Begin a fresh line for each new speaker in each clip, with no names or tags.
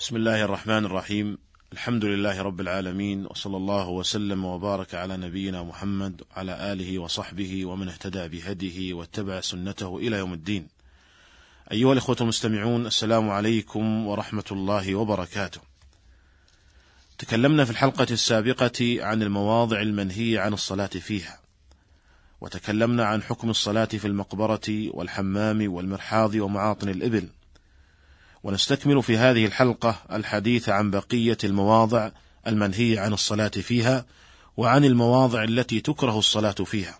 بسم الله الرحمن الرحيم الحمد لله رب العالمين وصلى الله وسلم وبارك على نبينا محمد وعلى آله وصحبه ومن اهتدى بهديه واتبع سنته إلى يوم الدين. أيها الإخوة المستمعون السلام عليكم ورحمة الله وبركاته. تكلمنا في الحلقة السابقة عن المواضع المنهي عن الصلاة فيها. وتكلمنا عن حكم الصلاة في المقبرة والحمام والمرحاض ومعاطن الإبل. ونستكمل في هذه الحلقة الحديث عن بقية المواضع المنهي عن الصلاة فيها وعن المواضع التي تكره الصلاة فيها.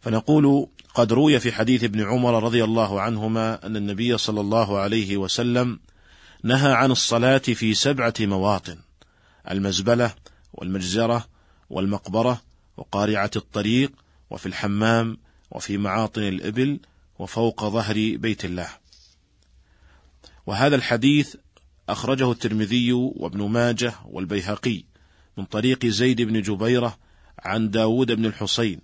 فنقول قد روي في حديث ابن عمر رضي الله عنهما أن النبي صلى الله عليه وسلم نهى عن الصلاة في سبعة مواطن: المزبلة والمجزرة والمقبرة وقارعة الطريق وفي الحمام وفي معاطن الإبل وفوق ظهر بيت الله. وهذا الحديث أخرجه الترمذي وابن ماجه والبيهقي من طريق زيد بن جبيرة عن داود بن الحسين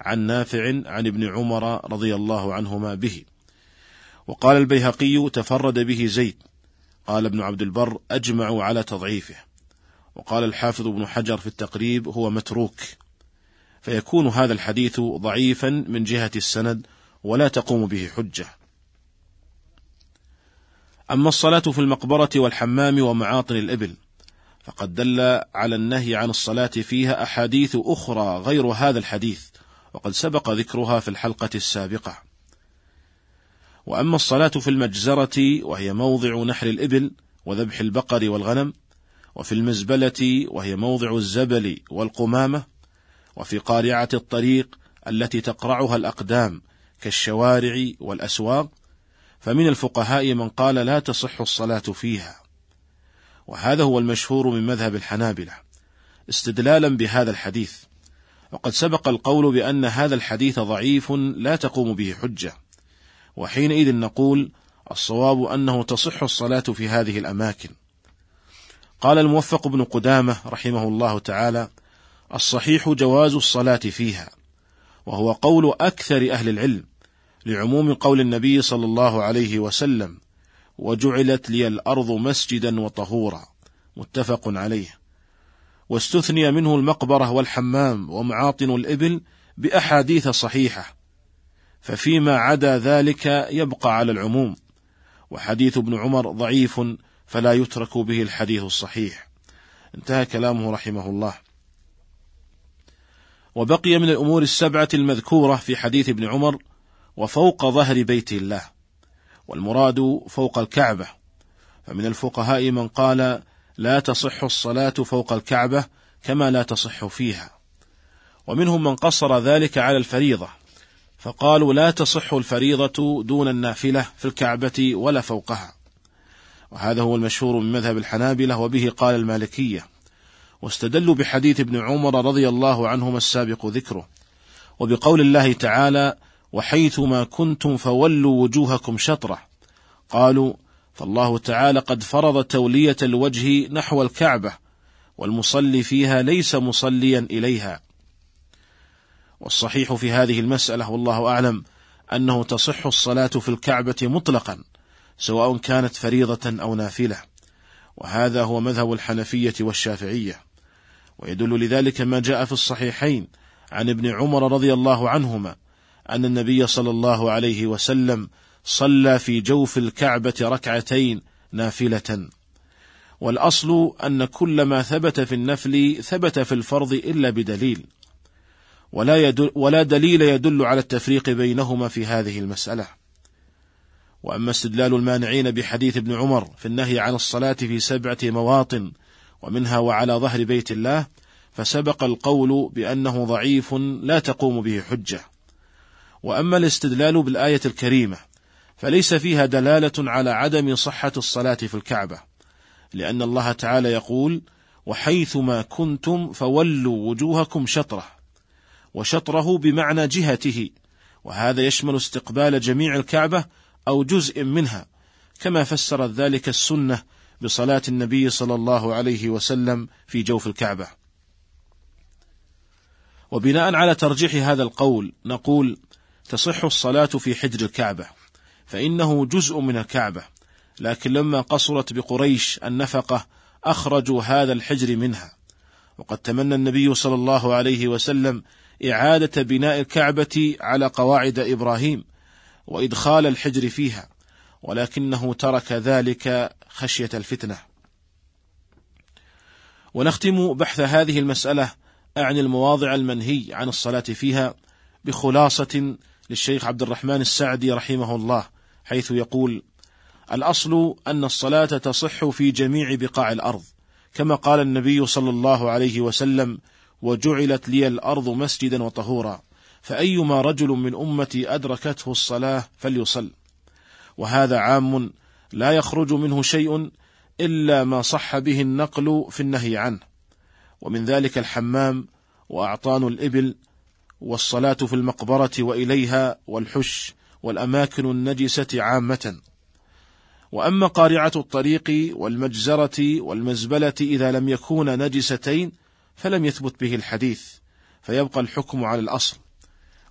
عن نافع عن ابن عمر رضي الله عنهما به. وقال البيهقي تفرد به زيد قال ابن عبد البر أجمعوا على تضعيفه وقال الحافظ ابن حجر في التقريب هو متروك فيكون هذا الحديث ضعيفا من جهة السند ولا تقوم به حجة. أما الصلاة في المقبرة والحمام ومعاطن الإبل فقد دل على النهي عن الصلاة فيها أحاديث أخرى غير هذا الحديث وقد سبق ذكرها في الحلقة السابقة. وأما الصلاة في المجزرة وهي موضع نحر الإبل وذبح البقر والغنم، وفي المزبلة وهي موضع الزبل والقمامة، وفي قارعة الطريق التي تقرعها الأقدام كالشوارع والأسواق، فمن الفقهاء من قال لا تصح الصلاة فيها، وهذا هو المشهور من مذهب الحنابلة، استدلالا بهذا الحديث، وقد سبق القول بأن هذا الحديث ضعيف لا تقوم به حجة، وحينئذ نقول الصواب أنه تصح الصلاة في هذه الأماكن. قال الموفق بن قدامة رحمه الله تعالى: الصحيح جواز الصلاة فيها، وهو قول أكثر أهل العلم، لعموم قول النبي صلى الله عليه وسلم وجعلت لي الأرض مسجدا وطهورا. متفق عليه. واستثني منه المقبرة والحمام ومعاطن الإبل بأحاديث صحيحة. ففيما عدا ذلك يبقى على العموم. وحديث ابن عمر ضعيف فلا يترك به الحديث الصحيح. انتهى كلامه رحمه الله. وبقي من الأمور السبعة المذكورة في حديث ابن عمر وفوق ظهر بيت الله والمراد فوق الكعبة. فمن الفقهاء من قال لا تصح الصلاة فوق الكعبة كما لا تصح فيها. ومنهم من قصر ذلك على الفريضة فقالوا لا تصح الفريضة دون النافلة في الكعبة ولا فوقها. وهذا هو المشهور من مذهب الحنابلة وبه قال المالكية. واستدلوا بحديث ابن عمر رضي الله عنهما السابق ذكره. وبقول الله تعالى وحيثما كنتم فولوا وجوهكم شطره. قالوا فالله تعالى قد فرض تولية الوجه نحو الكعبة والمصلي فيها ليس مصليا إليها. والصحيح في هذه المسألة والله أعلم أنه تصح الصلاة في الكعبة مطلقا سواء كانت فريضة أو نافلة. وهذا هو مذهب الحنفية والشافعية. ويدل لذلك ما جاء في الصحيحين عن ابن عمر رضي الله عنهما أن النبي صلى الله عليه وسلم صلى في جوف الكعبة ركعتين نافلة. والأصل أن كل ما ثبت في النفل ثبت في الفرض إلا بدليل. ولا, يدل ولا دليل يدل على التفريق بينهما في هذه المسألة. وأما استدلال المانعين بحديث ابن عمر في النهي عن الصلاة في سبعة مواطن ومنها وعلى ظهر بيت الله فسبق القول بأنه ضعيف لا تقوم به حجة. وأما الاستدلال بالآية الكريمة فليس فيها دلالة على عدم صحة الصلاة في الكعبة لأن الله تعالى يقول وحيثما كنتم فولوا وجوهكم شطره وشطره بمعنى جهته وهذا يشمل استقبال جميع الكعبة أو جزء منها كما فسرت ذلك السنة بصلاة النبي صلى الله عليه وسلم في جوف الكعبة. وبناء على ترجيح هذا القول نقول تصح الصلاة في حجر الكعبة، فإنه جزء من الكعبة، لكن لما قصرت بقريش النفقة أخرجوا هذا الحجر منها. وقد تمنى النبي صلى الله عليه وسلم إعادة بناء الكعبة على قواعد إبراهيم وإدخال الحجر فيها ولكنه ترك ذلك خشية الفتنة. ونختم بحث هذه المسألة أعني المواضع المنهي عن الصلاة فيها بخلاصة للشيخ عبد الرحمن السعدي رحمه الله حيث يقول: الأصل أن الصلاة تصح في جميع بقاع الأرض، كما قال النبي صلى الله عليه وسلم: وجعلت لي الأرض مسجدا وطهورا، فأيما رجل من أمتي أدركته الصلاة فليصل. وهذا عام لا يخرج منه شيء إلا ما صح به النقل في النهي عنه، ومن ذلك الحمام وأعطان الإبل والصلاة في المقبرة وإليها والحش والأماكن النجسة عامة. وأما قارعة الطريق والمجزرة والمزبلة إذا لم يكونا نجستين فلم يثبت به الحديث، فيبقى الحكم على الأصل.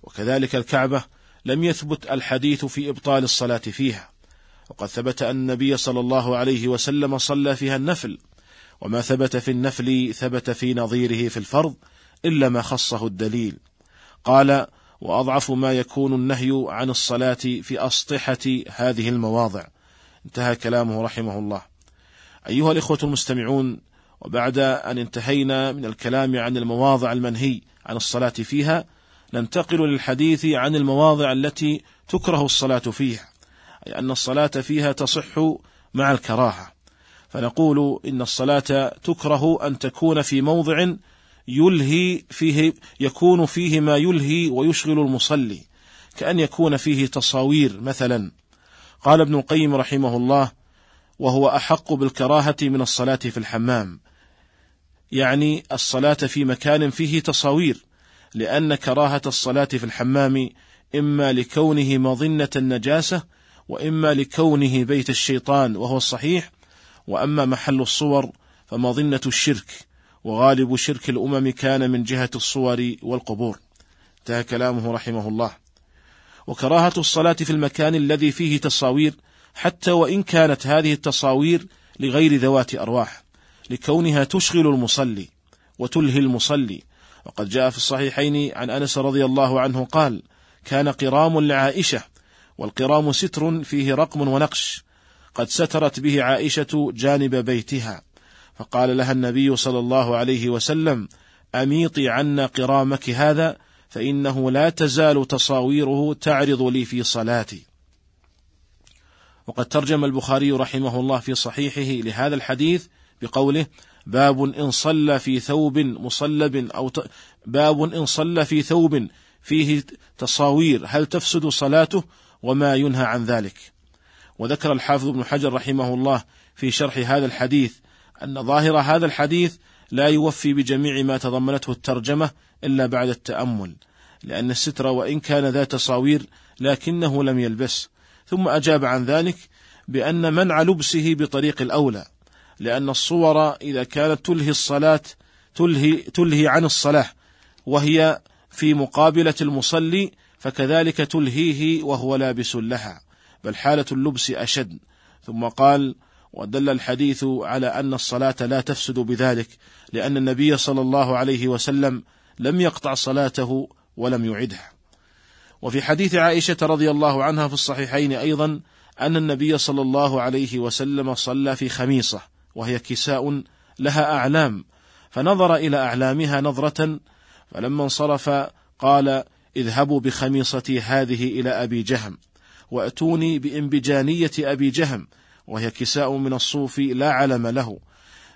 وكذلك الكعبة لم يثبت الحديث في إبطال الصلاة فيها، وقد ثبت أن النبي صلى الله عليه وسلم صلى فيها النفل، وما ثبت في النفل ثبت في نظيره في الفرض إلا ما خصه الدليل. قال: وأضعف ما يكون النهي عن الصلاة في أسطحة هذه المواضع. انتهى كلامه رحمه الله. أيها الإخوة المستمعون، وبعد أن انتهينا من الكلام عن المواضع المنهي عن الصلاة فيها، ننتقل للحديث عن المواضع التي تكره الصلاة فيها، أي أن الصلاة فيها تصح مع الكراهة. فنقول إن الصلاة تكره أن تكون في موضع يلهي فيه يكون فيه ما يلهي ويشغل المصلي كأن يكون فيه تصاوير مثلا. قال ابن القيم رحمه الله وهو أحق بالكراهة من الصلاة في الحمام. يعني الصلاة في مكان فيه تصاوير لأن كراهة الصلاة في الحمام إما لكونه مظنة النجاسة وإما لكونه بيت الشيطان وهو الصحيح وأما محل الصور فمظنة الشرك. وغالب شرك الأمم كان من جهة الصور والقبور. انتهى كلامه رحمه الله. وكراهة الصلاة في المكان الذي فيه تصاوير حتى وإن كانت هذه التصاوير لغير ذوات أرواح لكونها تشغل المصلي وتلهي المصلي. وقد جاء في الصحيحين عن أنس رضي الله عنه قال كان قرام لعائشة والقرام ستر فيه رقم ونقش قد سترت به عائشة جانب بيتها. فقال لها النبي صلى الله عليه وسلم أميطي عنا قرامك هذا فإنه لا تزال تصاويره تعرض لي في صلاتي. وقد ترجم البخاري رحمه الله في صحيحه لهذا الحديث بقوله باب إن صلى في ثوب مصلب أو ت... باب إن صلى في ثوب فيه تصاوير هل تفسد صلاته؟ وما ينهى عن ذلك. وذكر الحافظ ابن حجر رحمه الله في شرح هذا الحديث أن ظاهر هذا الحديث لا يوفي بجميع ما تضمنته الترجمة إلا بعد التأمل، لأن الستر وإن كان ذا تصاوير لكنه لم يلبس، ثم أجاب عن ذلك بأن منع لبسه بطريق الأولى، لأن الصور إذا كانت تلهي الصلاة تلهي تلهي عن الصلاة، وهي في مقابلة المصلي فكذلك تلهيه وهو لابس لها، بل حالة اللبس أشد، ثم قال: ودل الحديث على أن الصلاة لا تفسد بذلك لأن النبي صلى الله عليه وسلم لم يقطع صلاته ولم يعدها. وفي حديث عائشة رضي الله عنها في الصحيحين أيضا أن النبي صلى الله عليه وسلم صلى في خميصة وهي كساء لها أعلام فنظر إلى أعلامها نظرة فلما انصرف قال اذهبوا بخميصتي هذه إلى أبي جهم وأتوني بإنبجانية أبي جهم وهي كساء من الصوف لا علم له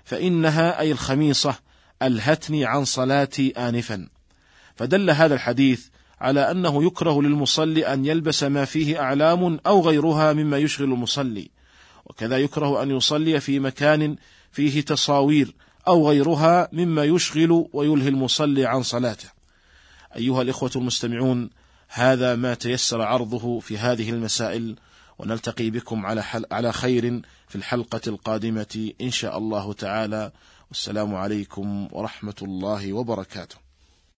فإنها أي الخميصة ألهتني عن صلاتي آنفا. فدل هذا الحديث على أنه يكره للمصلي أن يلبس ما فيه أعلام أو غيرها مما يشغل المصلي وكذا يكره أن يصلي في مكان فيه تصاوير أو غيرها مما يشغل ويلهي المصلي عن صلاته. أيها الإخوة المستمعون هذا ما تيسر عرضه في هذه المسائل ونلتقي بكم على حل على خير في الحلقة القادمة إن شاء الله تعالى. والسلام عليكم ورحمة الله وبركاته.